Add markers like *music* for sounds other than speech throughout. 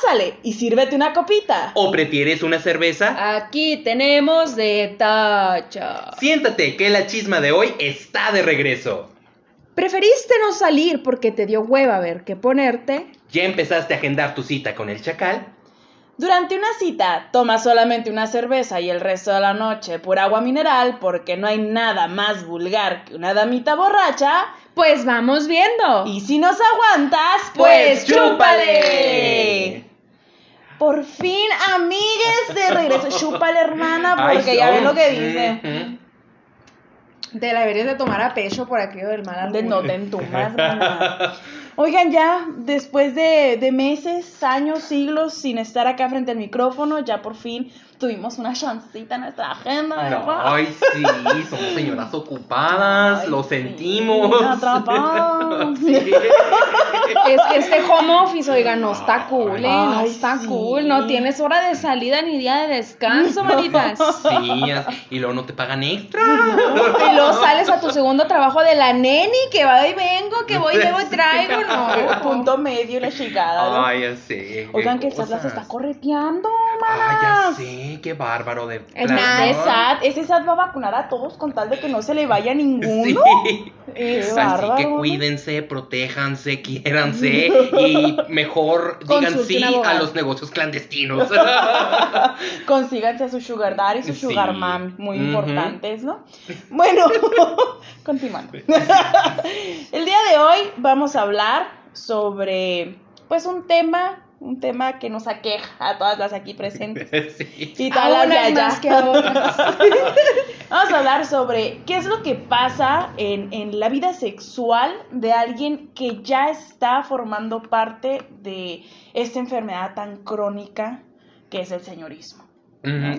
pásale y sírvete una copita. ¿O prefieres una cerveza? Aquí tenemos de tacha. Siéntate, que la chisma de hoy está de regreso. ¿Preferiste no salir porque te dio hueva ver qué ponerte? ¿Ya empezaste a agendar tu cita con el chacal? Durante una cita, toma solamente una cerveza y el resto de la noche pura agua mineral porque no hay nada más vulgar que una damita borracha. Pues vamos viendo. Y si nos aguantas, Pues pues chúpale. Por fin, amigues, de regreso. *laughs* Chúpale, hermana, porque Ay, ya ven lo que dice. Te la deberías de tomar a pecho por aquello del mal De no te entumas, *laughs* hermana. Oigan, ya después de, de meses, años, siglos sin estar acá frente al micrófono, ya por fin tuvimos una chancita en nuestra agenda, ¿verdad? Ay, sí, somos señoras ocupadas, Ay, lo sí, sentimos. atrapadas. *laughs* Sí. Es que este home office, oiga, no está cool, ¿eh? No Ay, está sí. cool. No tienes hora de salida ni día de descanso, manitas. *laughs* Sí, y luego no te pagan extra. Y luego sales a tu segundo trabajo de la neni, que va y vengo, que voy y luego y traigo, no. *laughs* Punto medio y la chingada. ¿no? Ay, ya sé. Oigan, que el SAT las cosas. está correteando, Ay, ya manas. Qué bárbaro de Es plano. Nada, es SAT. Ese SAT va a vacunar a todos con tal de que no se le vaya ninguno. Sí. *laughs* Así bárbaro, que ¿no? cuídense, protéjanse, *laughs* quiéranse y mejor digan sí a los negocios clandestinos. *laughs* Consíganse a su sugar daddy y su Sí. sugar mom, muy importantes, ¿no? Bueno, continuando. El día de hoy vamos a hablar sobre, pues, un tema, un tema que nos aqueja a todas las aquí presentes. *laughs* Sí. Y A todas las de allá. más que. *laughs* Vamos a hablar sobre qué es lo que pasa en, en la vida sexual de alguien que ya está formando parte de esta enfermedad tan crónica que es el señorismo.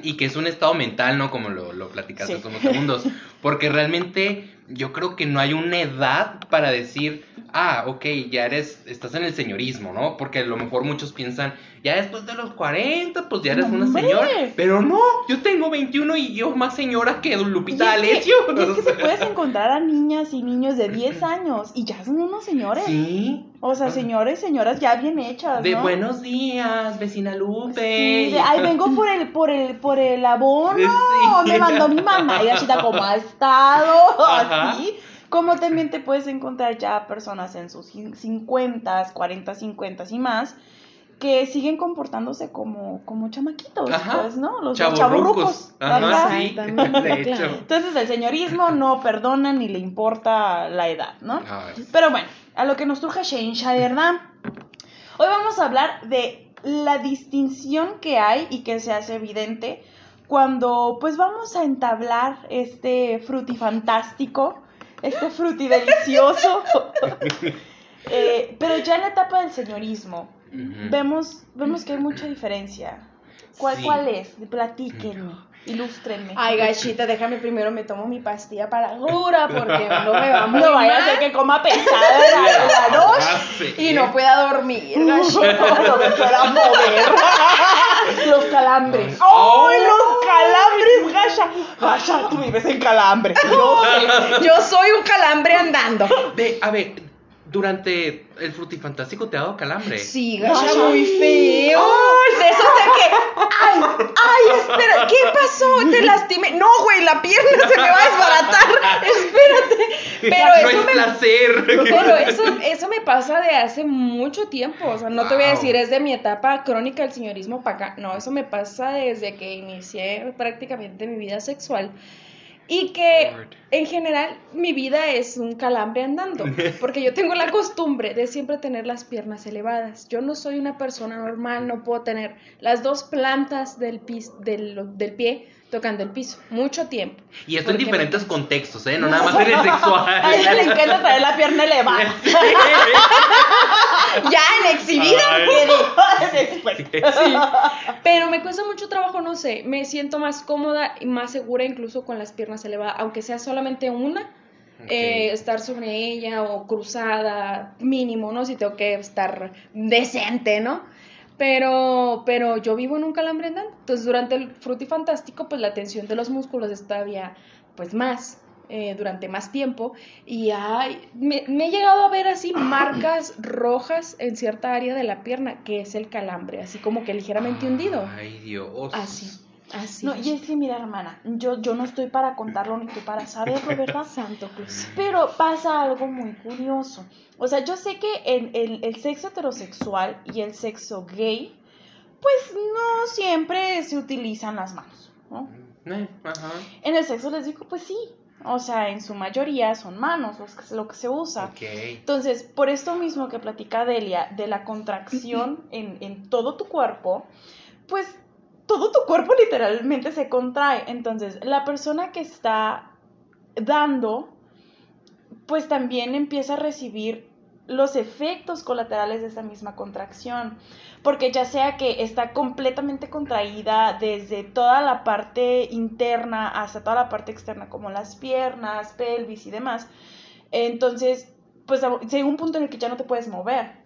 Y que es un estado mental, ¿no? Como lo, lo platicaste Sí. hace unos segundos. *laughs* Porque realmente yo creo que no hay una edad para decir, ah, ok, ya eres, estás en el señorismo, ¿no? Porque a lo mejor muchos piensan, ya después de los 40, pues ya eres una señora. Pero no, yo tengo 21 y yo más señora que Lupita Y es que- Alessio. y es que se *laughs* puedes encontrar a niñas y niños de 10 años y ya son unos señores. Sí. O sea, señores, señoras ya bien hechas, De ¿no? buenos días, vecina Lupe. Sí, de, ay, vengo por el, por el, por el abono, *laughs* Sí. me mandó mi mamá y la chita cómo ha estado, Ajá. Así. Como también te puedes encontrar ya personas en sus 50, 40, 50 y más que siguen comportándose como, como chamaquitos, Ajá. pues, ¿no? Los Chavorrucos. chaburrucos. Ajá, sí. *laughs* De hecho. Entonces el señorismo no perdona ni le importa la edad, ¿no? Ay, Pero bueno, a lo que nos truje Shensha, ¿verdad? Hoy vamos a hablar de la distinción que hay y que se hace evidente cuando pues vamos a entablar este frutifantástico, este fruti delicioso. *laughs* Eh, pero ya en la etapa del señorismo, vemos, vemos que hay mucha diferencia. ¿Cuál, Sí. ¿Cuál es? Platíquenme, ilústrenme. Ay, gachita, déjame primero, me tomo mi pastilla para la cura porque no me va muy no vaya a ser que coma pesada la, noche. Y no pueda dormir, gachita. *laughs* no me pueda mover. Los calambres. Oh. ¡Ay, los calambres, Gasha! Gasha, tú vives en calambre. *laughs* Yo sé. Yo soy un calambre andando. De, a ver, durante el frutifantástico te ha dado calambre. Sí, gacha, muy feo. De esos de que, ay, ay, espera, ¿qué pasó? Te lastimé. No, güey, la pierna se me va a desbaratar. Espérate. Pero no eso es me placer. Pero eso, eso me pasa de hace mucho tiempo. O sea, no te voy a decir es de mi etapa crónica del señorismo para acá. No, eso me pasa desde que inicié prácticamente mi vida sexual. Y que en general mi vida es un calambre andando. *laughs* Porque yo tengo la costumbre de siempre tener las piernas elevadas. Yo no soy una persona normal, no puedo tener las dos plantas del, pis, del, del pie tocando el piso. Mucho tiempo. Y esto en diferentes contextos, ¿eh? No nada más en el sexual. *laughs* A ella le encanta traer la pierna elevada. *laughs* Ya en exhibida. *laughs* Después. *laughs* Sí. Pero me cuesta mucho trabajo, no sé, me siento más cómoda y más segura incluso con las piernas elevadas, aunque sea solamente una, eh, estar sobre ella o cruzada, mínimo, ¿no? Si tengo que estar decente, ¿no? Pero, pero yo vivo en un calambre. Entonces, durante el frutifantástico, pues la tensión de los músculos es todavía, pues más. Eh, durante más tiempo y ay, me, me he llegado a ver así *coughs* marcas rojas en cierta área de la pierna, que es el calambre, así como que ligeramente hundido. Ay, Dios. Así, así. No, y es que mira, hermana, yo, yo no estoy para contarlo ni tú para saberlo, ¿verdad? *laughs* Santo Cruz. Pero pasa algo muy curioso. O sea, yo sé que en el, el sexo heterosexual y el sexo gay, pues no siempre se utilizan las manos, ¿no? Eh, ajá. En el sexo les digo, pues sí. O sea, en su mayoría son manos los que- lo que se usa. Entonces, por esto mismo que platica Delia, de la contracción *laughs* en, en todo tu cuerpo, pues todo tu cuerpo literalmente se contrae. Entonces, la persona que está dando, pues también empieza a recibir los efectos colaterales de esa misma contracción. Porque ya sea que está completamente contraída desde toda la parte interna hasta toda la parte externa, como las piernas, pelvis y demás, entonces, pues llega un punto en el que ya no te puedes mover.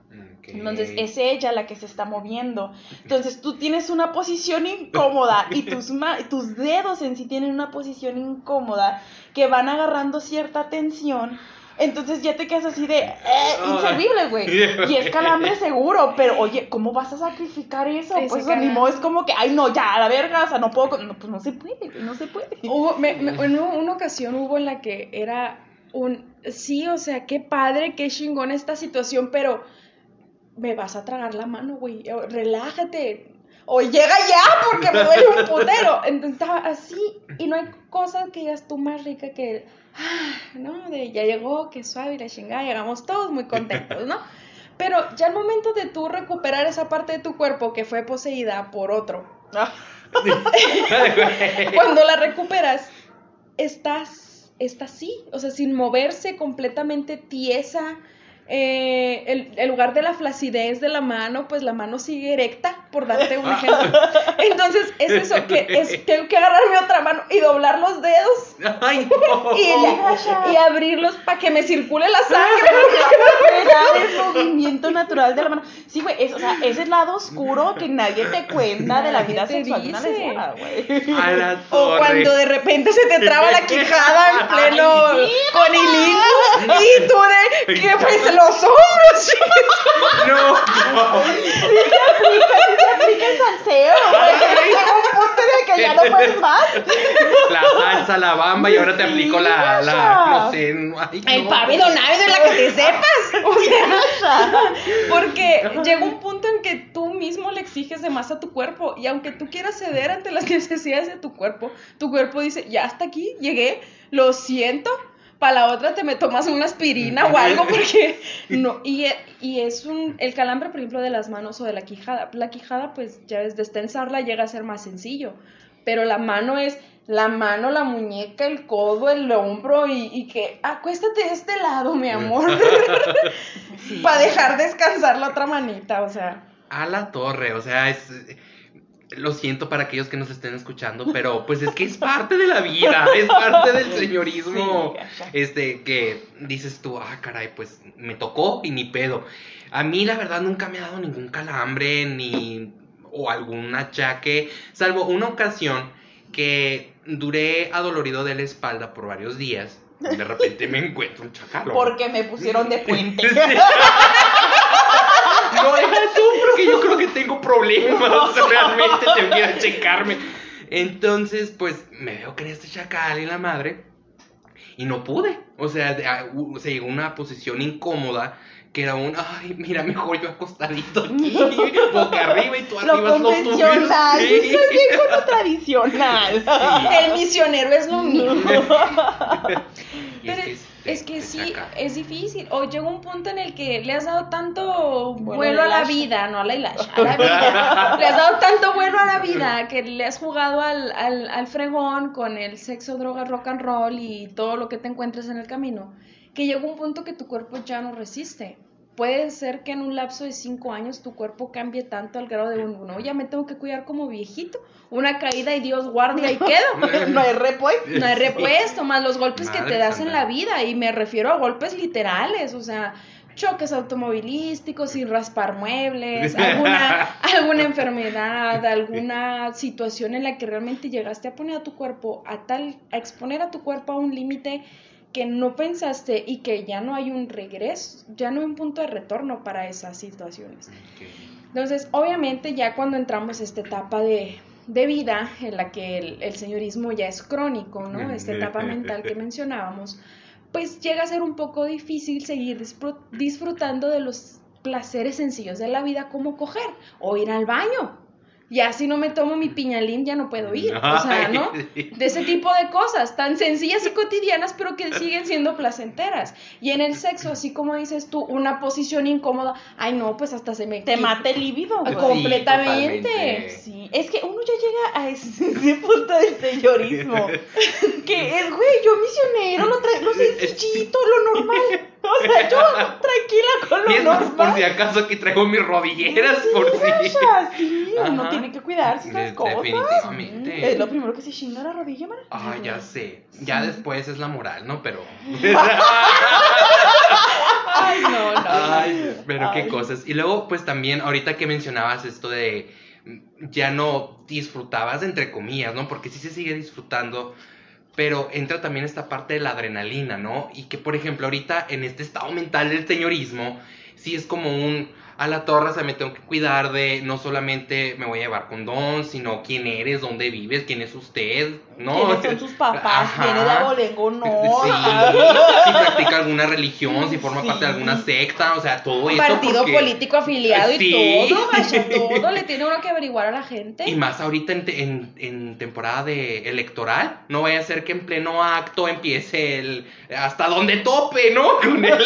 Entonces es ella la que se está moviendo. Entonces tú tienes una posición incómoda y tus, ma- tus dedos en sí tienen una posición incómoda que van agarrando cierta tensión. Entonces ya te quedas así de *laughs* eh, inservible, güey. Y es calambre seguro, pero oye, ¿cómo vas a sacrificar eso? Ese Pues modo, es como que, ay, no, ya, a la verga, o sea, no puedo, no, pues no se puede, no se puede. Hubo, me- me- *laughs* en una ocasión hubo en la que era un, sí, o sea, qué padre, qué chingón esta situación, pero me vas a tragar la mano, güey, relájate, o llega ya porque me duele un putero. Entonces estaba así, y no hay cosa que digas tú más rica que, ah, ¿no? De ya llegó, qué suave y la chingada, llegamos todos muy contentos, ¿no? Pero ya al momento de tú recuperar esa parte de tu cuerpo que fue poseída por otro, *laughs* cuando la recuperas, estás, está así, o sea, sin moverse, completamente tiesa. Eh, el, el lugar de la flacidez de la mano, pues la mano sigue erecta, por darte un *laughs* ejemplo. Entonces, es eso, que es, *laughs* tengo que agarrar mi otra mano y doblar los dedos Ay, *laughs* no. y, y abrirlos para que me circule la sangre. El movimiento natural de la mano. Sí, güey, es, o sea, es el lado oscuro que nadie te cuenta de la vida sexual de una dice. lesbiana, güey. La O cuando de repente se te traba la quijada en pleno con hilillo y tú de que pues los hombros. *laughs* No, no. aplica el salseo, güey. Llega un punto en el que ya no puedes más. *laughs* La salsa, la bamba y ahora te aplico la, la, no sé, no, ay, El no. pavido návido de la que te sepas. *laughs* O sea, porque llega un punto en que tú mismo le exiges de más a tu cuerpo y aunque tú quieras ceder ante las necesidades de tu cuerpo, tu cuerpo dice, ya hasta aquí, llegué, lo siento. Para la otra te me tomas una aspirina o algo porque *laughs* no y, y es un el calambre por ejemplo de las manos o de la quijada la quijada pues ya es destensarla llega a ser más sencillo pero la mano es la mano, la muñeca, el codo, el hombro y, y que acuéstate de este lado, mi amor, *laughs* *laughs* para dejar descansar la otra manita, o sea. A la torre, o sea, es... Lo siento para aquellos que nos estén escuchando, pero pues es que es parte de la vida, es parte del *laughs* señorismo. Este, que dices tú, ah, caray, pues me tocó y ni pedo. A mí la verdad nunca me ha dado ningún calambre ni o algún achaque, salvo una ocasión que duré adolorido de la espalda por varios días. y De repente me encuentro un chacalo. Porque me pusieron de puente. *laughs* No, deja tú, porque yo creo que tengo problemas. Realmente tengo que ir a checarme. Entonces, pues, me veo que este chacal y la madre. Y no pude. O sea, de- a- u- se llegó a una posición incómoda. Que era un, ay, mira, mejor yo acostadito aquí, *laughs* boca arriba y tú Lo arriba convencional. Yo tuyos. soy bien con lo tradicional. El misionero es lo mismo. *laughs* Es que, sí, saca. es difícil. O llega un punto en el que le has dado tanto Vuelo vuelo a la vida, no a la hilacha, a la vida. *laughs* Le has dado tanto vuelo a la vida que le has jugado al, al, al fregón con el sexo, droga, rock and roll y todo lo que te encuentres en el camino, que llega un punto que tu cuerpo ya no resiste. Puede ser que en un lapso de cinco años tu cuerpo cambie tanto al grado de un, no, ya me tengo que cuidar como viejito, una caída y Dios guardia y *laughs* quedo. *laughs* No hay repuesto. No hay repuesto, más los golpes que te das en la vida, y me refiero a golpes literales, o sea, choques automovilísticos, sin raspar muebles, *laughs* alguna, alguna enfermedad, alguna situación en la que realmente llegaste a poner a tu cuerpo a tal, a exponer a tu cuerpo a un límite que no pensaste y que ya no hay un regreso, ya no hay un punto de retorno para esas situaciones. Entonces, obviamente ya cuando entramos a esta etapa de, de vida en la que el, el, señorismo ya es crónico, ¿no? Esta etapa mental que *laughs* mencionábamos, pues llega a ser un poco difícil seguir disfrutando de los placeres sencillos de la vida como coger o ir al baño ya si no me tomo mi piñalín ya no puedo ir. O sea, ¿no? *laughs* De ese tipo de cosas tan sencillas y cotidianas, pero que siguen siendo placenteras. Y en el sexo, así como dices tú, una posición incómoda, ay no, pues hasta se me... Te mata el líbido. completamente. Sí, es que uno ya llega a ese, *laughs* punto del señorismo. *laughs* que es, güey, yo misionero, lo, lo sencillito, lo normal. O sea, yo tranquila con lo normal. Por si acaso aquí traigo mis rodilleras, por si. Sí, uno tiene que cuidarse esas cosas. Definitivamente. Es lo primero que se chinga la rodilla, man. Ah, ya sé. Ya después es la moral, ¿no? Pero. *laughs* Ay, no, no. Ay, pero qué cosas. Y luego, pues también, ahorita que mencionabas esto de ya no disfrutabas, entre comillas, ¿no? Porque sí se sigue disfrutando pero entra también esta parte de la adrenalina, ¿no? Y que, por ejemplo, ahorita en este estado mental del señorismo, sí es como un, a la torre se me tengo que cuidar de no solamente me voy a llevar condón, sino quién eres, dónde vives, quién es usted, ¿no? ¿Quiénes son sus papás? ¿Viene de abolengo? No. Sí, si practica alguna religión, si forma parte de alguna secta, o sea, todo eso. Partido político afiliado y todo, vaya, *laughs* todo le tiene uno que averiguar a la gente. Y más ahorita en, en, en temporada de electoral, no vaya a ser que en pleno acto empiece el hasta donde tope, ¿no? Con el... *laughs*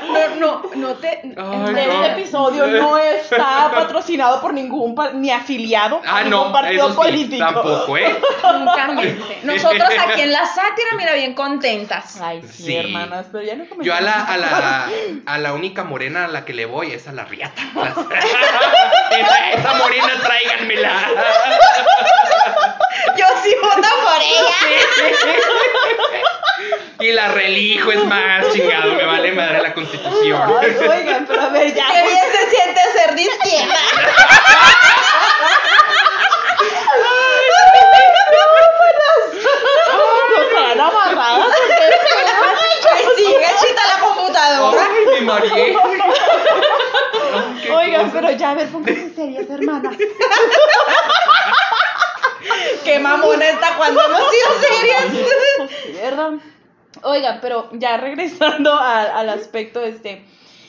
no, no, no te. este episodio no está patrocinado por ningún ni afiliado a ah, ningún partido político. tampoco, ¿eh? Nunca *laughs* Nosotros aquí en la sátira, mira, bien contentas. Ay, sí, hermanas, pero ya no Yo a la, a la, *laughs* a la única morena a la que le voy es a la riata. *laughs* esa, morena, tráiganmela. Yo sí voto por ella. Y la relijo, es más, chingado, me vale madre la constitución. oigan, pero a ver, ya. Qué bien se siente ser de izquierda. Ay, me mareé. Oigan, pero ya, a ver, pónganse serias, hermanas. Qué mamona está cuando hemos sido serias. Oiga, pero ya *laughs* regresando al aspecto este.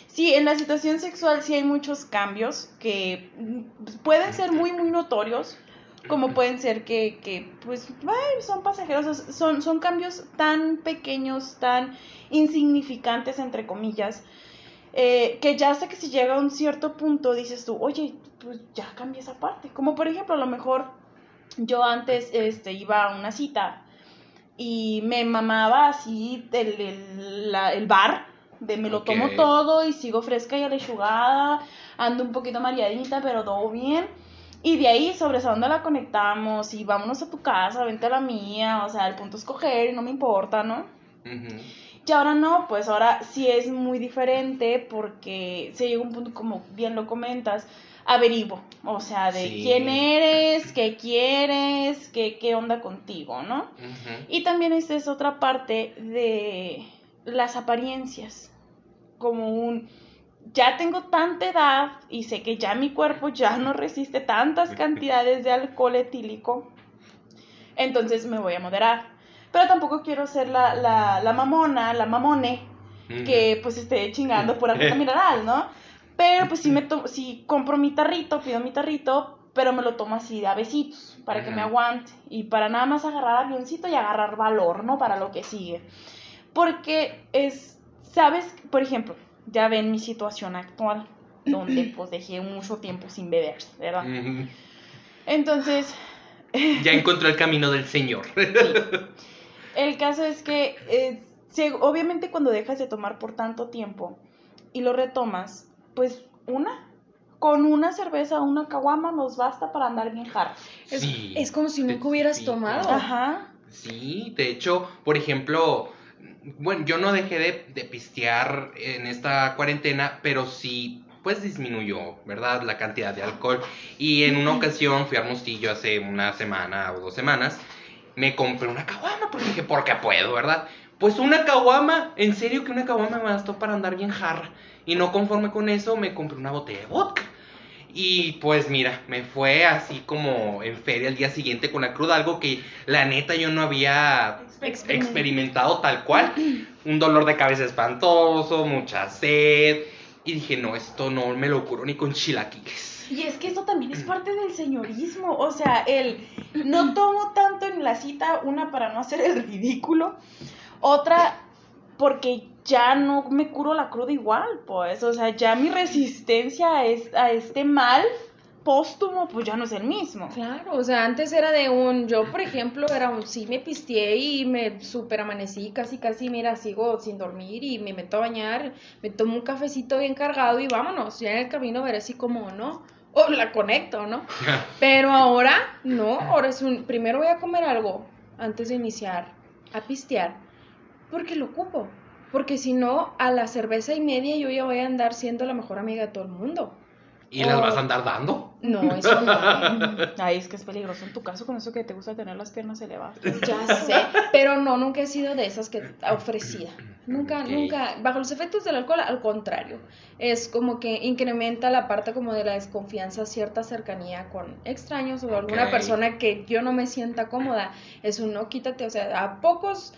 Sí, en la situación sexual sí hay muchos cambios que pueden ser muy, muy notorios, como pueden ser que, que pues, son pasajeros, son, son cambios tan pequeños, tan insignificantes, entre comillas, eh, que ya sé que si llega a un cierto punto dices tú, oye, pues ya cambia esa parte. Como por ejemplo, a lo mejor yo antes este, iba a una cita y me mamaba así el, el, bar, de me lo tomo todo y sigo fresca y alechugada, ando un poquito mareadita, pero todo bien. Y de ahí sobre esa onda la conectamos y vámonos a tu casa, vente a la mía, o sea, el punto es coger y no me importa, ¿no? Y ahora no, pues ahora sí es muy diferente porque se llega un punto, como bien lo comentas, averiguo, o sea, de quién eres, qué quieres, qué, qué onda contigo, ¿no? Y también esta es otra parte de las apariencias, como un, ya tengo tanta edad y sé que ya mi cuerpo ya no resiste tantas *laughs* cantidades de alcohol etílico, entonces me voy a moderar. Pero tampoco quiero ser la, la, la mamona, la mamone, que pues esté chingando por algo mineral, ¿no? Pero pues si me si compro mi tarrito, pido mi tarrito, pero me lo tomo así de a besitos, para que me aguante. Y para nada más agarrar avioncito y agarrar valor, ¿no? Para lo que sigue. Porque es, ¿sabes? Por ejemplo, ya ven mi situación actual, donde pues dejé mucho tiempo sin beber, ¿verdad? Entonces... ya *laughs* encontró el camino del Señor. El caso es que, eh, obviamente cuando dejas de tomar por tanto tiempo y lo retomas, pues una, con una cerveza o una caguama nos basta para andar bien. Es, Sí, es como si nunca hubieras tomado. Ajá. Sí, de hecho, por ejemplo, bueno, yo no dejé de, de pistear en esta cuarentena, pero sí, pues disminuyó, ¿verdad? La cantidad de alcohol. Y en una ocasión fui a Hermosillo hace una semana o dos semanas, me compré una caguama, porque dije, porque puedo, ¿verdad? Pues una caguama, en serio que una caguama me bastó para andar bien jarra. Y no conforme con eso, me compré una botella de vodka. Y pues mira, me fue así como en feria el día siguiente con la cruda, algo que la neta yo no había Experimentado. experimentado tal cual. *laughs* Un dolor de cabeza espantoso, mucha sed. Y dije, no, esto no me lo curo ni con chilaquiles. Y es que esto también es parte del señorismo, o sea, el no tomo tanto en la cita, una para no hacer el ridículo, otra porque ya no me curo la cruda igual, pues, o sea, ya mi resistencia a, es- a este mal póstumo, pues ya no es el mismo. Claro, o sea, antes era de un, yo por ejemplo, era un, sí me pisteé y me super amanecí, casi casi, mira, sigo sin dormir y me meto a bañar, me tomo un cafecito bien cargado y vámonos, ya en el camino veré así como, ¿no? O la conecto, ¿no? *laughs* Pero ahora, no, ahora es un, primero voy a comer algo antes de iniciar a pistear, porque lo ocupo, porque si no, a la cerveza y media yo ya voy a andar siendo la mejor amiga de todo el mundo. ¿Y las vas a andar dando? No, eso no. *laughs* Ay, es que es peligroso en tu caso con eso que te gusta tener las piernas elevadas. Ya sé, pero no, nunca he sido de esas que ofrecida. Nunca, nunca, bajo los efectos del alcohol, al contrario, es como que incrementa la parte como de la desconfianza, cierta cercanía con extraños o alguna persona que yo no me sienta cómoda. Es un no, quítate, o sea, a pocos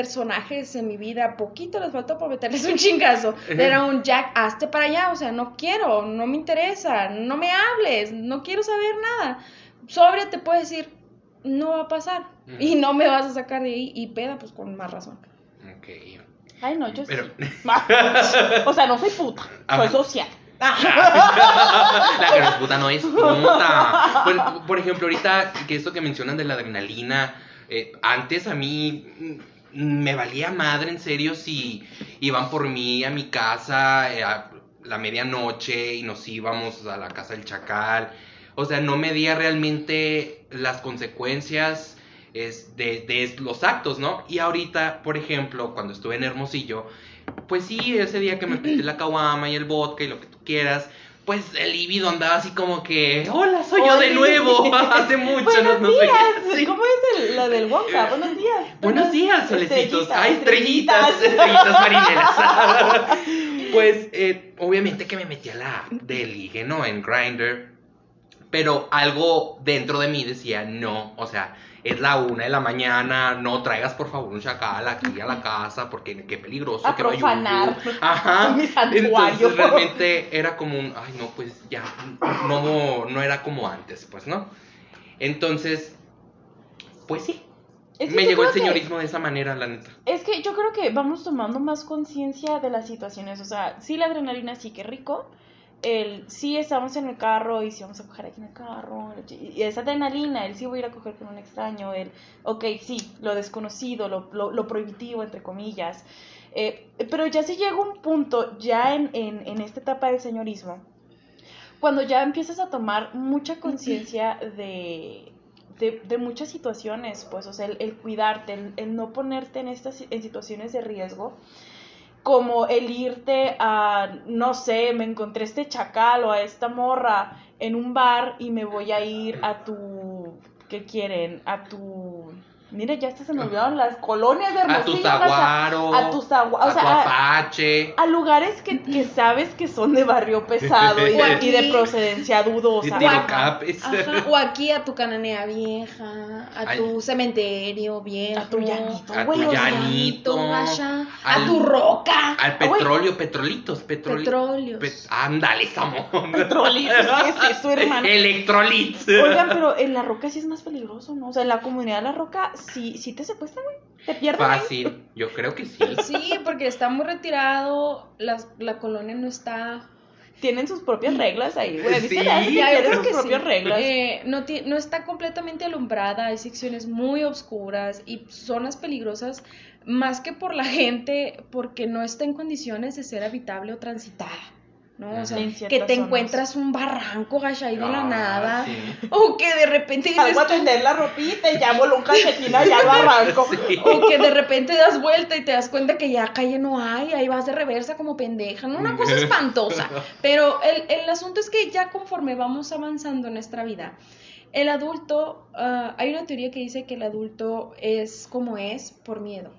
personajes en mi vida, poquito les faltó por meterles un chingazo. Era un Jack, hazte para allá, o sea, no quiero, no me interesa, no me hables, no quiero saber nada. Sobria te puede decir, no va a pasar y no me vas a sacar de ahí y peda, pues con más razón. Ok. Ay, no, yo Pero- sí. o sea, no soy puta, Ajá. soy social. *laughs* La que no es puta no es puta. Bueno, por ejemplo, ahorita que esto que mencionan de la adrenalina, eh, antes a mí me valía madre en serio si iban por mí a mi casa eh, a la medianoche y nos íbamos a la casa del chacal. O sea, no medía realmente las consecuencias es, de, de los actos, ¿no? Y ahorita, por ejemplo, cuando estuve en Hermosillo, pues sí, ese día que me *clears throat* pedí la caguama y el vodka y lo que tú quieras, pues el líbido andaba así como que, hola, soy yo de nuevo, *laughs* hace *laughs* mucho, Buenos no, no días. ¿Cómo es el- la del Wonka? *laughs* Buenos días. Buenos días, solecitos. Estrellitas, Ay, estrellitas, estrellitas marineras. pues, eh, obviamente que me metí a la de ligue, ¿no? En Grindr. Pero algo dentro de mí decía, no, o sea, es la una de la mañana, no traigas por favor un chacal aquí a la casa, porque qué peligroso A que profanar *laughs* Ajá. mi santuario. Entonces realmente era como un, ay no, pues ya, no, no era como antes, pues, ¿no? Entonces, pues sí, Es que me llegó el que- señorismo de esa manera, la neta. Es que yo creo que vamos tomando más conciencia de las situaciones. O sea, sí, la adrenalina sí que rico. El sí estamos en el carro y sí vamos a coger aquí en el carro. Y esa adrenalina, el sí voy a ir a coger con un extraño. El, ok, sí, lo desconocido, lo, lo, lo prohibitivo, entre comillas. Eh, pero ya sí llega un punto, ya en, en, en esta etapa del señorismo, cuando ya empiezas a tomar mucha conciencia de, de, de muchas situaciones, pues, o sea, el, el cuidarte, el, el no ponerte en estas en situaciones de riesgo, como el irte a, no sé, me encontré este chacal o a esta morra en un bar y me voy a ir a tu, ¿qué quieren? A tu, mira, ya hasta se me olvidaron las colonias de A tu Hermosillo, casa- zaguaro, a tu zagua- o a sea, tu a- apache. a lugares que, que sabes que son de barrio pesado y, O aquí- y de procedencia de dudosa. tiro Ajá. o aquí a tu cananea vieja, a Ay. tu cementerio viejo, A tu llanito, A güey, tu llanito. Gasha, al- a tu roca, Al petróleo, petrolitos, petroli- petróleos. pet- ándale, Samón. Petrolitos, ¿qué es eso, hermano? Electrolits. Oigan, pero en la roca sí es más peligroso, ¿no? O sea, en la comunidad de la roca sí, sí te secuestran, güey. Te pierden. ahí. Fácil, yo creo que sí. *laughs* Sí, porque está muy retirado, las- la colonia no está... Tienen sus propias reglas ahí, güey. Sí, Sí, tienen ya, yo sus creo que propias sí. reglas. Eh, no, ti- no está completamente alumbrada, hay secciones muy oscuras y zonas peligrosas, más que por la gente, porque no está en condiciones de ser habitable o transitada. ¿No? O sea, que te zonas. encuentras un barranco gacha ahí de la Ah, nada. sí. O que de repente dices Salgo a tú- tender la ropita y ya voló un calcetín allá al barranco. *laughs* Sí. O que de repente das vuelta y te das cuenta que ya calle no hay, ahí vas de reversa como pendeja, ¿no? Una cosa *laughs* espantosa. Pero el, el asunto es que ya conforme vamos avanzando en nuestra vida, el adulto, ah, hay una teoría que dice que el adulto es como es por miedo.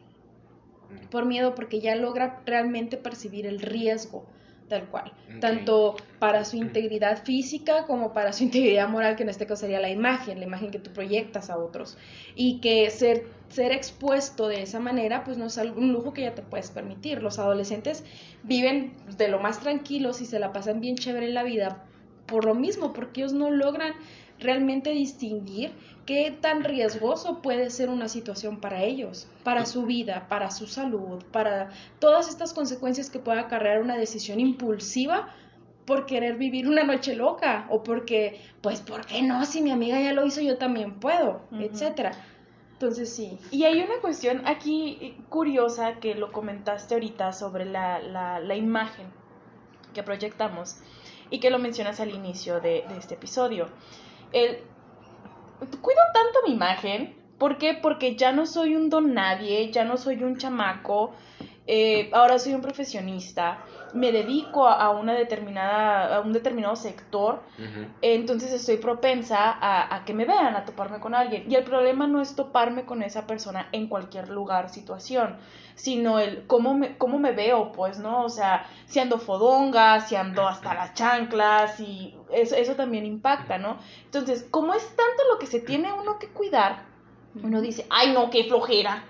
Por miedo porque ya logra realmente percibir el riesgo tal cual, tanto para su integridad física como para su *laughs* integridad moral, que en este caso sería la imagen, la imagen que tú proyectas a otros. Y que ser, ser expuesto de esa manera, pues no es un lujo que ya te puedes permitir. Los adolescentes viven de lo más tranquilos y se la pasan bien chévere en la vida por lo mismo, porque ellos no logran realmente distinguir qué tan riesgoso puede ser una situación para ellos, para su vida, para su salud, para todas estas consecuencias que puede acarrear una decisión impulsiva por querer vivir una noche loca o porque, pues, ¿por qué no? Si mi amiga ya lo hizo, yo también puedo, Ujú. etcétera. Entonces sí. Y hay una cuestión aquí curiosa que lo comentaste ahorita sobre la, la, la imagen que proyectamos y que lo mencionas al inicio de, de este episodio. El, cuido tanto mi imagen, ¿por qué? Porque ya no soy un don nadie, ya no soy un chamaco, eh, ahora soy un profesionista, me dedico a, a una determinada, a un determinado sector entonces estoy propensa a, a que me vean, a toparme con alguien. Y el problema no es toparme con esa persona en cualquier lugar, situación, sino el cómo me, cómo me veo, pues, ¿no? O sea, si ando fodonga, si ando hasta las chanclas, y eso, eso también impacta, ¿no? Entonces, como es tanto lo que se tiene uno que cuidar, uno dice, ay, no, qué flojera.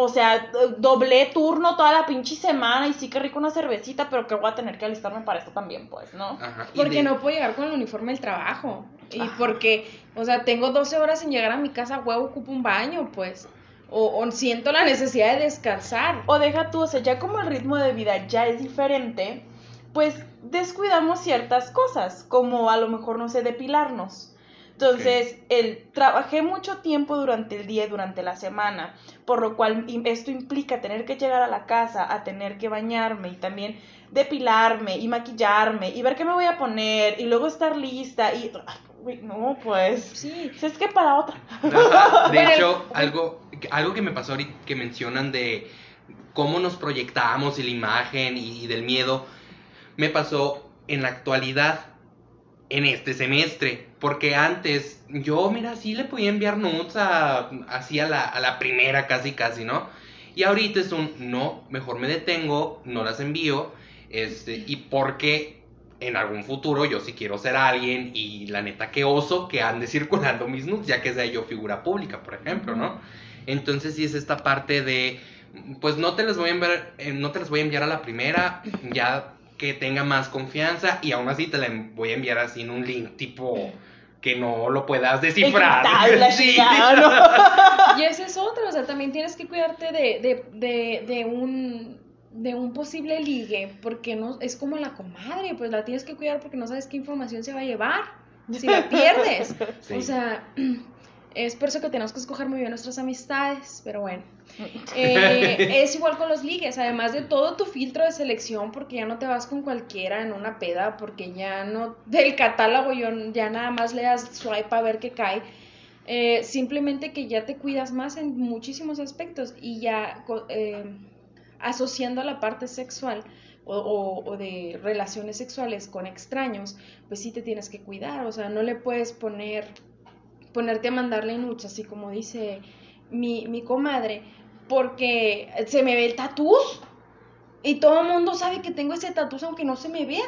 O sea, doblé turno toda la pinche semana y sí que rico una cervecita, pero que voy a tener que alistarme para esto también, pues, ¿no? Ajá. Porque de- no puedo llegar con el uniforme del trabajo. Y Ajá. porque, o sea, tengo 12 horas sin llegar a mi casa, huevo, ocupo un baño, pues. O, o siento la necesidad de descansar. O deja tú, o sea, ya como el ritmo de vida ya es diferente, pues descuidamos ciertas cosas, como a lo mejor, no sé, depilarnos. Entonces, el, trabajé mucho tiempo durante el día y durante la semana, por lo cual esto implica tener que llegar a la casa, a tener que bañarme y también depilarme y maquillarme y ver qué me voy a poner y luego estar lista y... no, pues... Sí. Si es que para otra. Ajá, De *laughs* hecho, algo, algo que me pasó ahorita que mencionan de cómo nos proyectamos y la imagen y, y del miedo, me pasó en la actualidad, en este semestre. Porque antes, yo, mira, sí le podía enviar notes a, así a la, a la primera, casi, casi, ¿no? Y ahorita es un, no, mejor me detengo, no las envío, este, y porque en algún futuro yo sí quiero ser alguien y la neta que oso que ande circulando mis nudes, ya que sea yo figura pública, por ejemplo, ¿no? Entonces sí es esta parte de, pues no te las voy a enviar, eh, no te las voy a enviar a la primera, ya que tenga más confianza y aún así te la voy a enviar así en un link tipo que no lo puedas descifrar. *laughs* Sí. chingada, ¿no? *laughs* Y esa es otra, o sea, también tienes que cuidarte de, de, de, de un de un posible ligue, porque no es como la comadre, pues la tienes que cuidar porque no sabes qué información se va a llevar si la *laughs* pierdes. Sí. O sea, *clears throat* es por eso que tenemos que escoger muy bien nuestras amistades, pero bueno. *laughs* Eh, es igual con los ligues, además de todo tu filtro de selección, porque ya no te vas con cualquiera en una peda, porque ya no, del catálogo yo ya nada más le das swipe a ver qué cae. Eh, simplemente que ya te cuidas más en muchísimos aspectos y ya eh, asociando la parte sexual o, o- o de relaciones sexuales con extraños, pues sí te tienes que cuidar, o sea, no le puedes poner, ponerte a mandarle nudes, así como dice mi, mi comadre, porque se me ve el tatús y todo el mundo sabe que tengo ese tatús aunque no se me vea.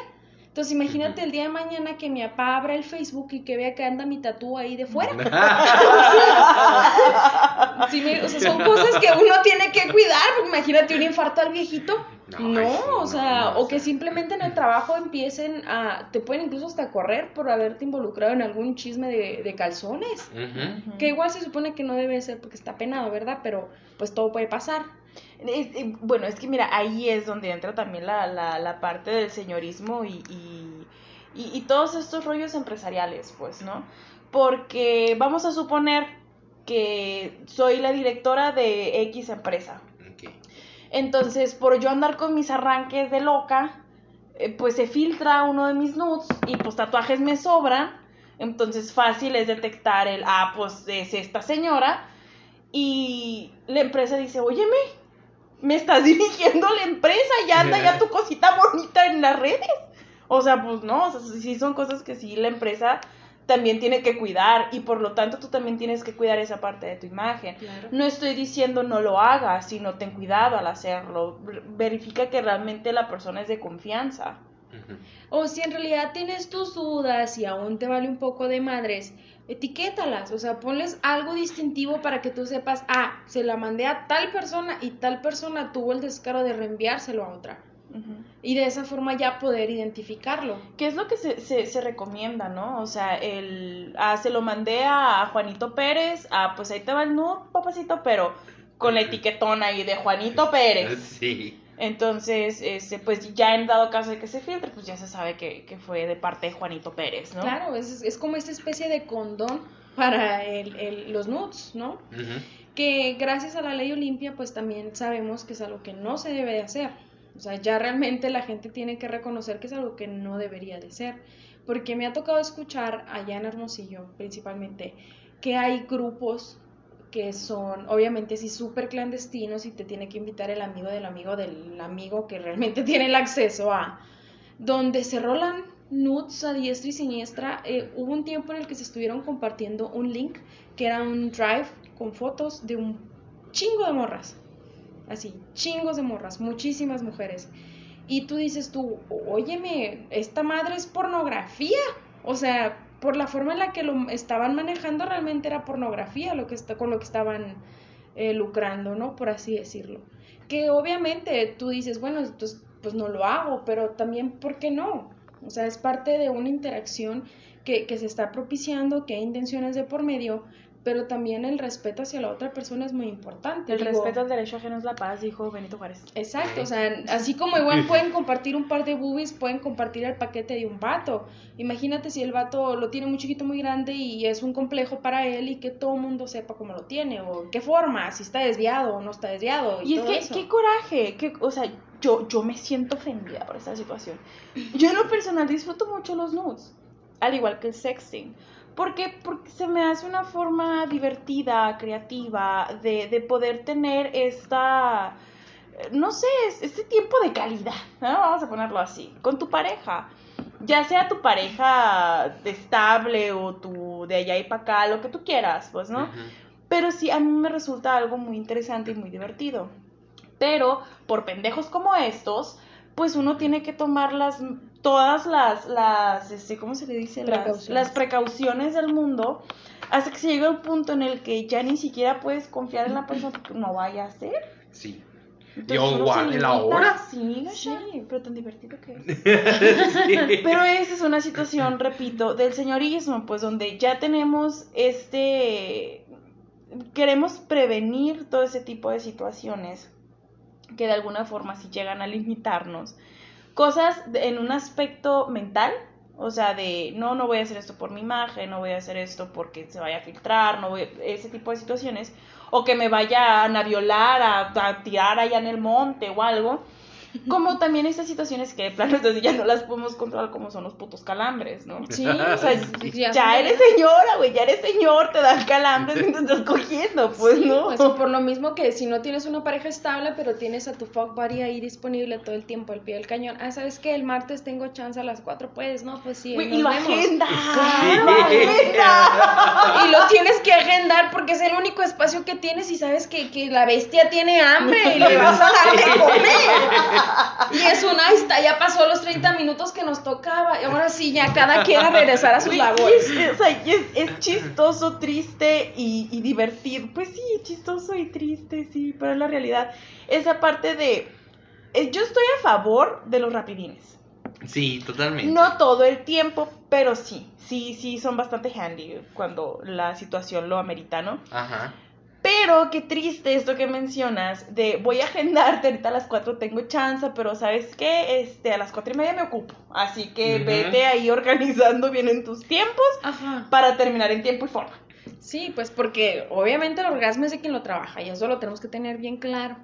Entonces imagínate el día de mañana que mi papá abra el Facebook y que vea que anda mi tatú ahí de fuera. *laughs* Sí, me- o sea, son cosas que uno tiene que cuidar, imagínate un infarto al viejito. No, No, ay, sí, o sea, no, no, o que sea. simplemente en el trabajo empiecen a, te pueden incluso hasta correr por haberte involucrado en algún chisme de, de calzones. Que igual se supone que no debe ser porque está penado, ¿verdad? Pero pues todo puede pasar. Es- eh, bueno, es que mira, ahí es donde entra también la, la, la parte del señorismo y, y, y- y todos estos rollos empresariales, pues, ¿no? Porque vamos a suponer que soy la directora de X empresa. Entonces, por yo andar con mis arranques de loca, eh, pues se filtra uno de mis nudes y pues tatuajes me sobran, entonces fácil es detectar el, ah, pues es esta señora y la empresa dice, óyeme, me estás *laughs* dirigiendo la empresa y anda ya tu cosita bonita en las redes. O sea, pues no, o sí son cosas que sí la empresa también tiene que cuidar y por lo tanto tú también tienes que cuidar esa parte de tu imagen. No estoy diciendo no lo hagas, sino ten cuidado al hacerlo. Verifica que realmente la persona es de confianza. O si en realidad tienes tus dudas y aún te vale un poco de madres, etiquétalas, o sea, ponles algo distintivo para que tú sepas, ah, se la mandé a tal persona y tal persona tuvo el descaro de reenviárselo a otra. Y de esa forma ya poder identificarlo. ¿Qué es lo que se, se, recomienda, no? O sea, el, ah, se lo mandé a Juanito Pérez, ah, pues ahí te va el nudo, papacito, pero con la etiquetona ahí de Juanito *laughs* Pérez. Sí. Entonces, este, pues ya en dado caso de que se filtre, pues ya se sabe que, que fue de parte de Juanito Pérez, ¿no? Claro, es, es como esta especie de condón para el, el, los nudes, ¿no? Que gracias a la ley Olimpia, pues también sabemos que es algo que no se debe de hacer. O sea, ya realmente la gente tiene que reconocer que es algo que no debería de ser. Porque me ha tocado escuchar allá en Hermosillo, principalmente, que hay grupos que son obviamente sí súper clandestinos y te tiene que invitar el amigo del amigo del amigo que realmente *laughs* tiene el acceso a, donde se rolan nudes a diestra y siniestra. Eh, hubo un tiempo en el que se estuvieron compartiendo un link que era un drive con fotos de un chingo de morras así, chingos de morras, muchísimas mujeres. Y tú dices tú, óyeme, esta madre es pornografía. O sea, por la forma en la que lo estaban manejando realmente era pornografía lo que está, con lo que estaban eh, lucrando, ¿no? Por así decirlo. Que obviamente tú dices, bueno, pues, pues no lo hago, pero también, ¿por qué no? O sea, es parte de una interacción que, que se está propiciando, que hay intenciones de por medio, pero también el respeto hacia la otra persona es muy importante. El respeto al derecho ajeno es la paz, dijo Benito Juárez. Exacto, o sea, así como igual pueden compartir un par de boobies, pueden compartir el paquete de un vato. Imagínate si el vato lo tiene muy chiquito, muy grande y es un complejo para él y que todo el mundo sepa cómo lo tiene o qué forma, si está desviado o no está desviado. Y, es que, qué coraje, que, o sea, yo, yo me siento ofendida por esta situación. Yo en lo personal disfruto mucho los nudes, al igual que el sexting. Porque, porque se me hace una forma divertida, creativa, de, de poder tener esta, no sé, este tiempo de calidad, vamos a ponerlo así, con tu pareja. Ya sea tu pareja estable o tu de allá y para acá, lo que tú quieras, pues, ¿no? Pero sí, a mí me resulta algo muy interesante y muy divertido. Pero por pendejos como estos, pues uno tiene que tomar las todas las, las este, ¿cómo se le dice? Las, las precauciones del mundo hasta que se llega un punto en el que ya ni siquiera puedes confiar en la persona que no vaya a ser. Sí. igual la hora. Sí, sí, pero tan divertido que es. *laughs* Pero esa es una situación, repito, del señorismo, pues donde ya tenemos este queremos prevenir todo ese tipo de situaciones que de alguna forma si llegan a limitarnos cosas en un aspecto mental, o sea, de no, no voy a hacer esto por mi imagen, no voy a hacer esto porque se vaya a filtrar, no voy, ese tipo de situaciones, o que me vayan a violar, a tirar allá en el monte o algo, como también estas situaciones que de plano entonces *laughs* ya no las podemos controlar como son los putos calambres, ¿no? Sí, *laughs* o sea, ya, eres señora, güey, ya eres señor, te dan calambres mientras estás cogiendo, pues, ¿no? Pues por lo mismo que si no tienes una pareja estable, pero tienes a tu fuck buddy ahí disponible todo el tiempo al pie del cañón. Ah, ¿sabes qué? El martes tengo chance a las 4, pues, ¿no? Pues sí, y lo agenda, Y lo tienes que agendar porque es el único espacio que tienes y sabes que, que la bestia tiene hambre y le vas a dar de comer. *laughs* Y es una, ahí está, ya pasó los 30 minutos que nos tocaba. Y ahora sí, ya cada quien a regresar a sus labores. Es, chistoso, triste y, divertido. Pues sí, chistoso y triste, sí, pero en la realidad, esa parte de. Eh, yo estoy a favor de los rapidines. Sí, totalmente. No todo el tiempo, pero sí, sí, sí, son bastante handy cuando la situación lo amerita, ¿no? Ajá. Pero qué triste esto que mencionas de voy a agendarte, ahorita a las 4 tengo chance, pero ¿sabes qué? Este, a las cuatro y media me ocupo. Así que vete ahí organizando bien en tus tiempos para terminar en tiempo y forma. Sí, pues porque obviamente el orgasmo es de quien lo trabaja y eso lo tenemos que tener bien claro.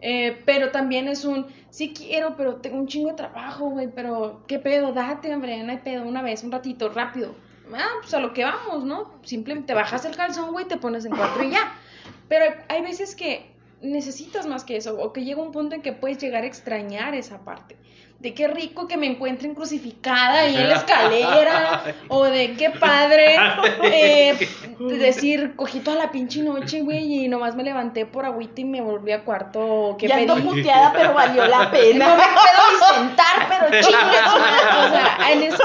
Eh, pero también es un, sí quiero, pero tengo un chingo de trabajo, güey, pero qué pedo, date, hombre, no hay pedo, una vez, un ratito, rápido. Ah, pues a lo que vamos, ¿no? Simplemente bajas el calzón, güey, te pones en cuatro y ya. Pero hay veces que necesitas más que eso, o que llega un punto en que puedes llegar a extrañar esa parte. De qué rico que me encuentren crucificada ahí en la escalera, *laughs* o de qué padre eh, *laughs* decir, cogí toda la pinche noche, güey, y nomás me levanté por agüita y me volví a cuarto, o que Ya pedí. ando puteada, pero valió la *laughs* No pena. me puedo ni sentar, pero madre. O sea, en eso,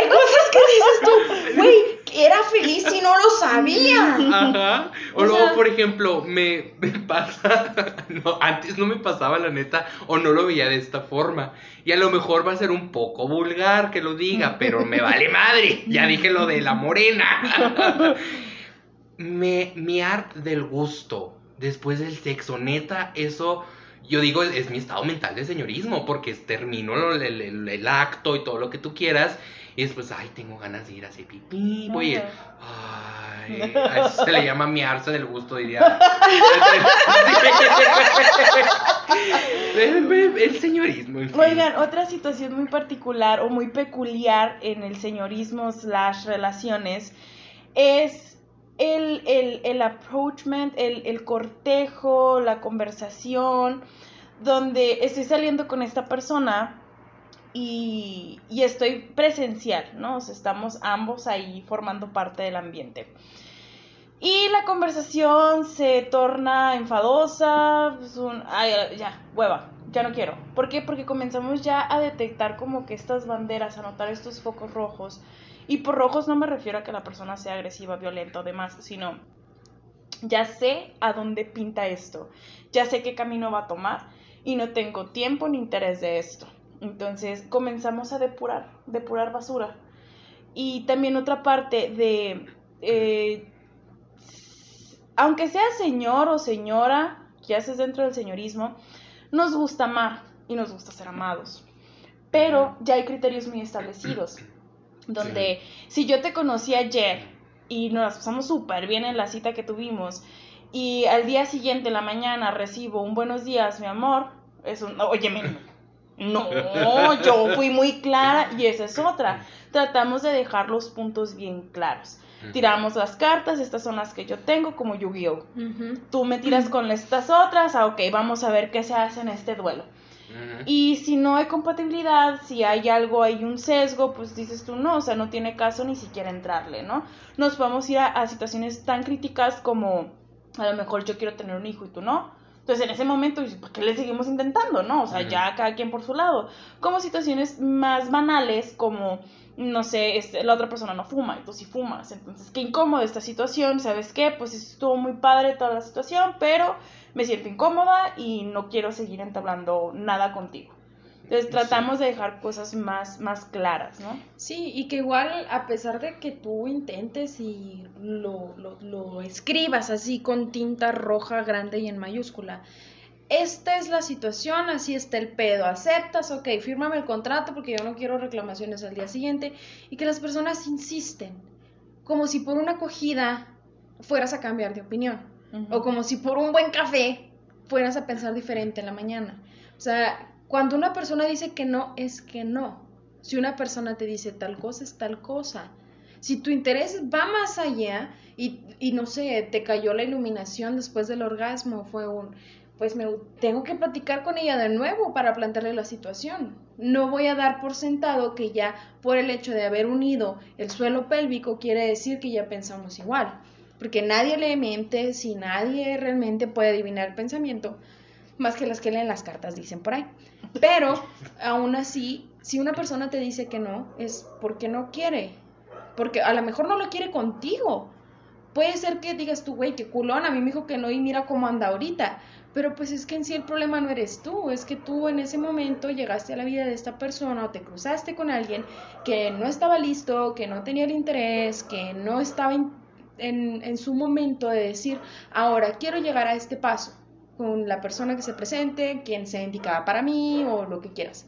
hay cosas que dices tú, güey, era feliz y no lo sabía. Ajá. O, O luego, sea- por ejemplo, me, me pasa, *laughs* no, antes no me pasaba la neta, o no lo veía de esta forma. Y a lo mejor va a ser un poco vulgar que lo diga, pero me vale madre. Ya dije lo de la morena. *laughs* me, miar del gusto después del sexo, neta, eso... Yo digo, es, es mi estado mental de señorismo, porque termino el, el- el- el acto y todo lo que tú quieras, y después, ay, tengo ganas de ir a hacer pipí, voy a ir, Ay, *laughs* a eso se le llama miarse del gusto, diría. *laughs* el, señorismo, en fin. Oigan, otra situación muy particular o muy peculiar en el señorismo slash relaciones es el, el, el approachment, el, el cortejo, la conversación, donde estoy saliendo con esta persona y, estoy presencial, ¿no? Estamos ambos ahí formando parte del ambiente. Y la conversación se torna enfadosa, es un, ay, ya, hueva, ya no quiero. ¿Por qué? Porque comenzamos ya a detectar como que estas banderas, a notar estos focos rojos. Y por rojos no me refiero a que la persona sea agresiva, violenta o demás, sino ya sé a dónde pinta esto, ya sé qué camino va a tomar y no tengo tiempo ni interés de esto. Entonces comenzamos a depurar, depurar basura. Y también otra parte de, eh, aunque sea señor o señora, que haces dentro del señorismo, nos gusta amar y nos gusta ser amados. Pero ya hay criterios muy establecidos, *clears throat* donde si yo te conocí ayer y nos pasamos súper bien en la cita que tuvimos, y al día siguiente, en la mañana, recibo un buenos días, mi amor, es un, óyeme, no, *laughs* yo fui muy clara y esa es otra. Tratamos de dejar los puntos bien claros. Tiramos las cartas, estas son las que yo tengo como Yu-Gi-Oh! Tú me tiras con estas otras, ah, ok, vamos a ver qué se hace en este duelo. Y si no hay compatibilidad, si hay algo, hay un sesgo, pues dices tú no, o sea, no tiene caso ni siquiera entrarle, ¿no? Nos podemos ir a, a situaciones tan críticas como a lo mejor yo quiero tener un hijo y tú no. Entonces en ese momento, ¿por qué le seguimos intentando, no? O sea, ya cada quien por su lado. Como situaciones más banales como, no sé, este, la otra persona no fuma y tú sí fumas. Entonces, qué incómoda esta situación, ¿sabes qué? Pues estuvo muy padre toda la situación, pero me siento incómoda y no quiero seguir entablando nada contigo. Entonces tratamos de dejar cosas más, más claras, ¿no? Sí, y que igual a pesar de que tú intentes y lo, lo, lo escribas así con tinta roja grande y en mayúscula, esta es la situación, así está el pedo, aceptas, ok, fírmame el contrato porque yo no quiero reclamaciones al día siguiente, y que las personas insisten, como si por una acogida fueras a cambiar de opinión, o como si por un buen café fueras a pensar diferente en la mañana. O sea, cuando una persona dice que no, es que no. Si una persona te dice tal cosa, es tal cosa. Si tu interés va más allá y, no sé, te cayó la iluminación después del orgasmo, fue un, pues me tengo que platicar con ella de nuevo para plantearle la situación. No voy a dar por sentado que ya por el hecho de haber unido el suelo pélvico quiere decir que ya pensamos igual. Porque nadie lee mentes y nadie realmente puede adivinar el pensamiento, más que las que leen las cartas, dicen por ahí. *laughs* Pero aún así, si una persona te dice que no, es porque no quiere. Porque a lo mejor no lo quiere contigo. Puede ser que digas tú, güey, qué culón, a mí me dijo que no y mira cómo anda ahorita. Pero pues es que en sí el problema no eres tú, es que tú en ese momento llegaste a la vida de esta persona o te cruzaste con alguien que no estaba listo, que no tenía el interés, que no estaba en, en, en su momento de decir, ahora quiero llegar a este paso con la persona que se presente, quien sea indicada para mí o lo que quieras.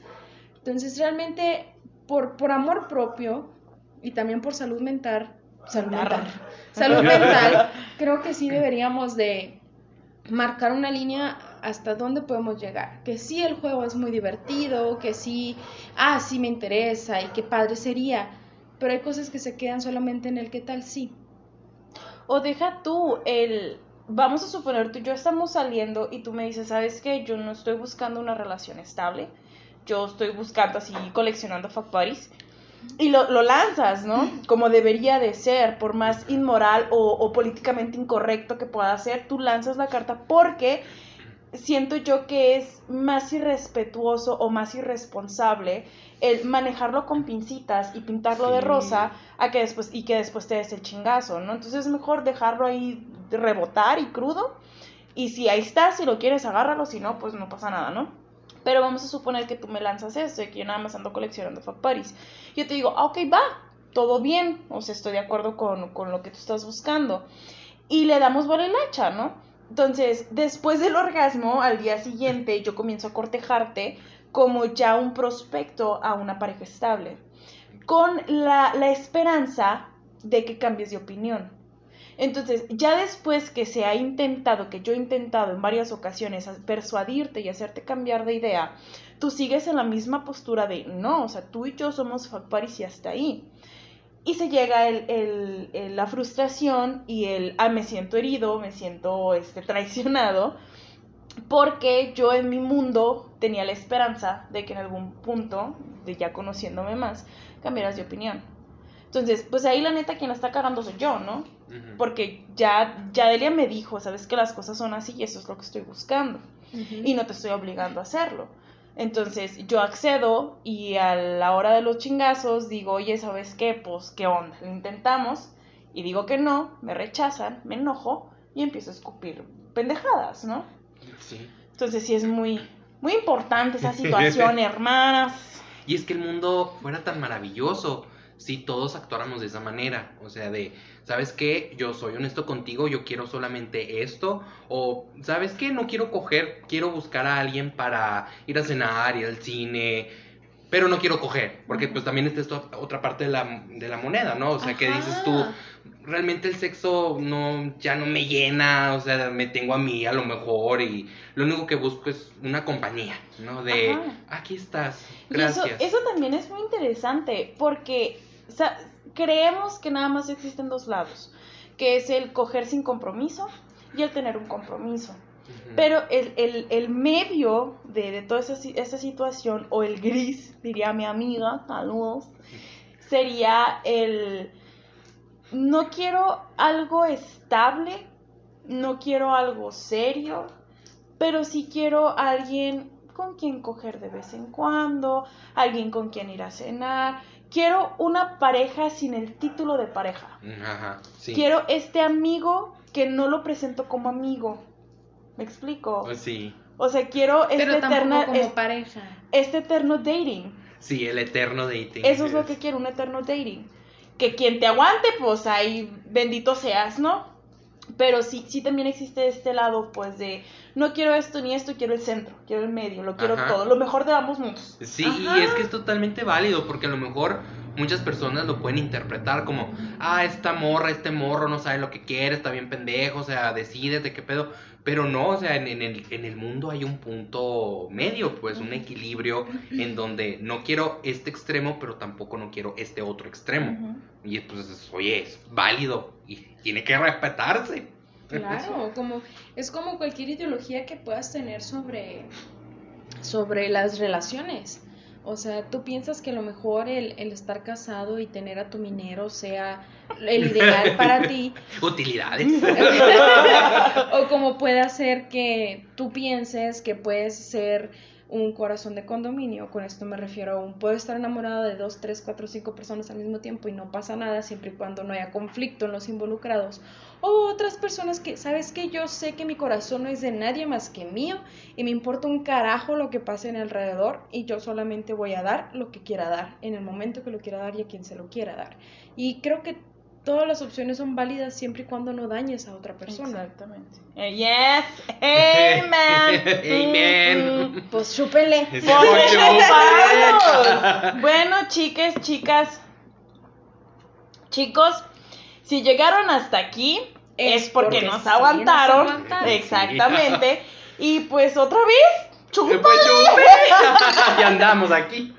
Entonces realmente por, por amor propio y también por salud mental, salud mental, salud mental, creo que sí deberíamos de marcar una línea hasta dónde podemos llegar. Que sí, el juego es muy divertido, que sí, ah, sí me interesa y qué padre sería, pero hay cosas que se quedan solamente en el qué tal sí. O deja tú el, vamos a suponer tú y yo estamos saliendo y tú me dices, ¿sabes qué? Yo no estoy buscando una relación estable, yo estoy buscando así, coleccionando fuck buddies. Y lo, lo lanzas, ¿no? Como debería de ser, por más inmoral o, o políticamente incorrecto que pueda ser, tú lanzas la carta porque siento yo que es más irrespetuoso o más irresponsable el manejarlo con pincitas y pintarlo de rosa a que después y que después te des el chingazo, ¿no? Entonces es mejor dejarlo ahí rebotar y crudo y si ahí está, si lo quieres agárralo, si no, pues no pasa nada, ¿no? Pero vamos a suponer que tú me lanzas esto y que yo nada más ando coleccionando fuck buddies. Yo te digo, ah, ok, va, todo bien, o sea, estoy de acuerdo con, con lo que tú estás buscando. Y le damos bola y lacha, ¿no? Entonces, después del orgasmo, al día siguiente, yo comienzo a cortejarte como ya un prospecto a una pareja estable, con la, esperanza de que cambies de opinión. Entonces, ya después que se ha intentado, que yo he intentado en varias ocasiones persuadirte y hacerte cambiar de idea, tú sigues en la misma postura de no, o sea, tú y yo somos fuck y hasta ahí. Y se llega el, el- el- la frustración y el, ah, me siento herido, me siento este, traicionado, porque yo en mi mundo tenía la esperanza de que en algún punto, de ya conociéndome más, cambiaras de opinión. Entonces, pues ahí la neta quien la está cagando soy yo, ¿no? Porque ya, ya Delia me dijo, sabes que las cosas son así y eso es lo que estoy buscando. Y no te estoy obligando a hacerlo. Entonces yo accedo y a la hora de los chingazos digo, oye, ¿sabes qué? Pues, ¿qué onda? Lo intentamos y digo que no, me rechazan, me enojo y empiezo a escupir pendejadas, ¿no? Sí. Entonces sí es muy, muy importante esa *laughs* situación, hermanas. Y es que el mundo fuera tan maravilloso si todos actuáramos de esa manera. O sea, de, ¿sabes qué? Yo soy honesto contigo, yo quiero solamente esto. O, ¿sabes qué? No quiero coger, quiero buscar a alguien para ir a cenar, ir al cine. Pero no quiero coger, porque pues también está esta otra parte de la, de la moneda, ¿no? O sea, que dices tú, Ajá. realmente el sexo no ya no me llena, o sea, me tengo a mí a lo mejor y lo único que busco es una compañía, ¿no? De Ajá. aquí estás, Y eso, gracias. eso también es muy interesante porque o sea, creemos que nada más existen dos lados, que es el coger sin compromiso y el tener un compromiso. Pero el, el, el medio de, de toda esa, esa situación, o el gris, diría mi amiga, saludos, sería el no quiero algo estable, no quiero algo serio, pero sí quiero alguien con quien coger de vez en cuando, alguien con quien ir a cenar. Quiero una pareja sin el título de pareja. Ajá, sí. Quiero este amigo que no lo presento como amigo. ¿Me explico? Pues sí. O sea, quiero este, Pero eterna- como es- pareja. este eterno dating. Sí, el eterno dating. Eso es lo que quiero, un eterno dating. Que quien te aguante, pues ahí bendito seas, ¿no? Pero sí, sí también existe este lado, pues de no quiero esto ni esto, quiero el centro, quiero el medio, lo quiero Ajá. todo, lo mejor de ambos mundos. Sí, Ajá. y es que es totalmente válido, porque a lo mejor muchas personas lo pueden interpretar como, ah, esta morra, este morro no sabe lo que quiere, está bien pendejo, o sea, decídete qué pedo. Pero no, o sea, en, en el, en el mundo hay un punto medio, pues un equilibrio en donde no quiero este extremo, pero tampoco no quiero este otro extremo. Ujú. Y entonces, oye, es válido y tiene que respetarse. Claro, *laughs* como es como cualquier ideología que puedas tener sobre sobre las relaciones. O sea, tú piensas que a lo mejor el, el estar casado y tener a tu minero sea el ideal para ti, *laughs* Utilidades. *laughs* o como puede hacer que tú pienses que puedes ser un corazón de condominio, con esto me refiero a un, puedo estar enamorado de dos, tres, cuatro, cinco personas al mismo tiempo y no pasa nada siempre y cuando no haya conflicto en los involucrados. O otras personas que, sabes que yo sé que mi corazón no es de nadie más que mío y me importa un carajo lo que pase en alrededor y yo solamente voy a dar lo que quiera dar, en el momento que lo quiera dar y a quien se lo quiera dar. Y creo que todas las opciones son válidas siempre y cuando no dañes a otra persona. Exactamente. Eh, yes, amen. *laughs* Amen. Mm, Pues chúpele. *laughs* Sí, Pues, vamos. Bueno, chiques, chicas, chicos, si llegaron hasta aquí es, Es porque, porque nos sí, aguantaron. nos. Exactamente. *laughs* Y pues otra vez, Pues, chúpale. chupe. y andamos aquí.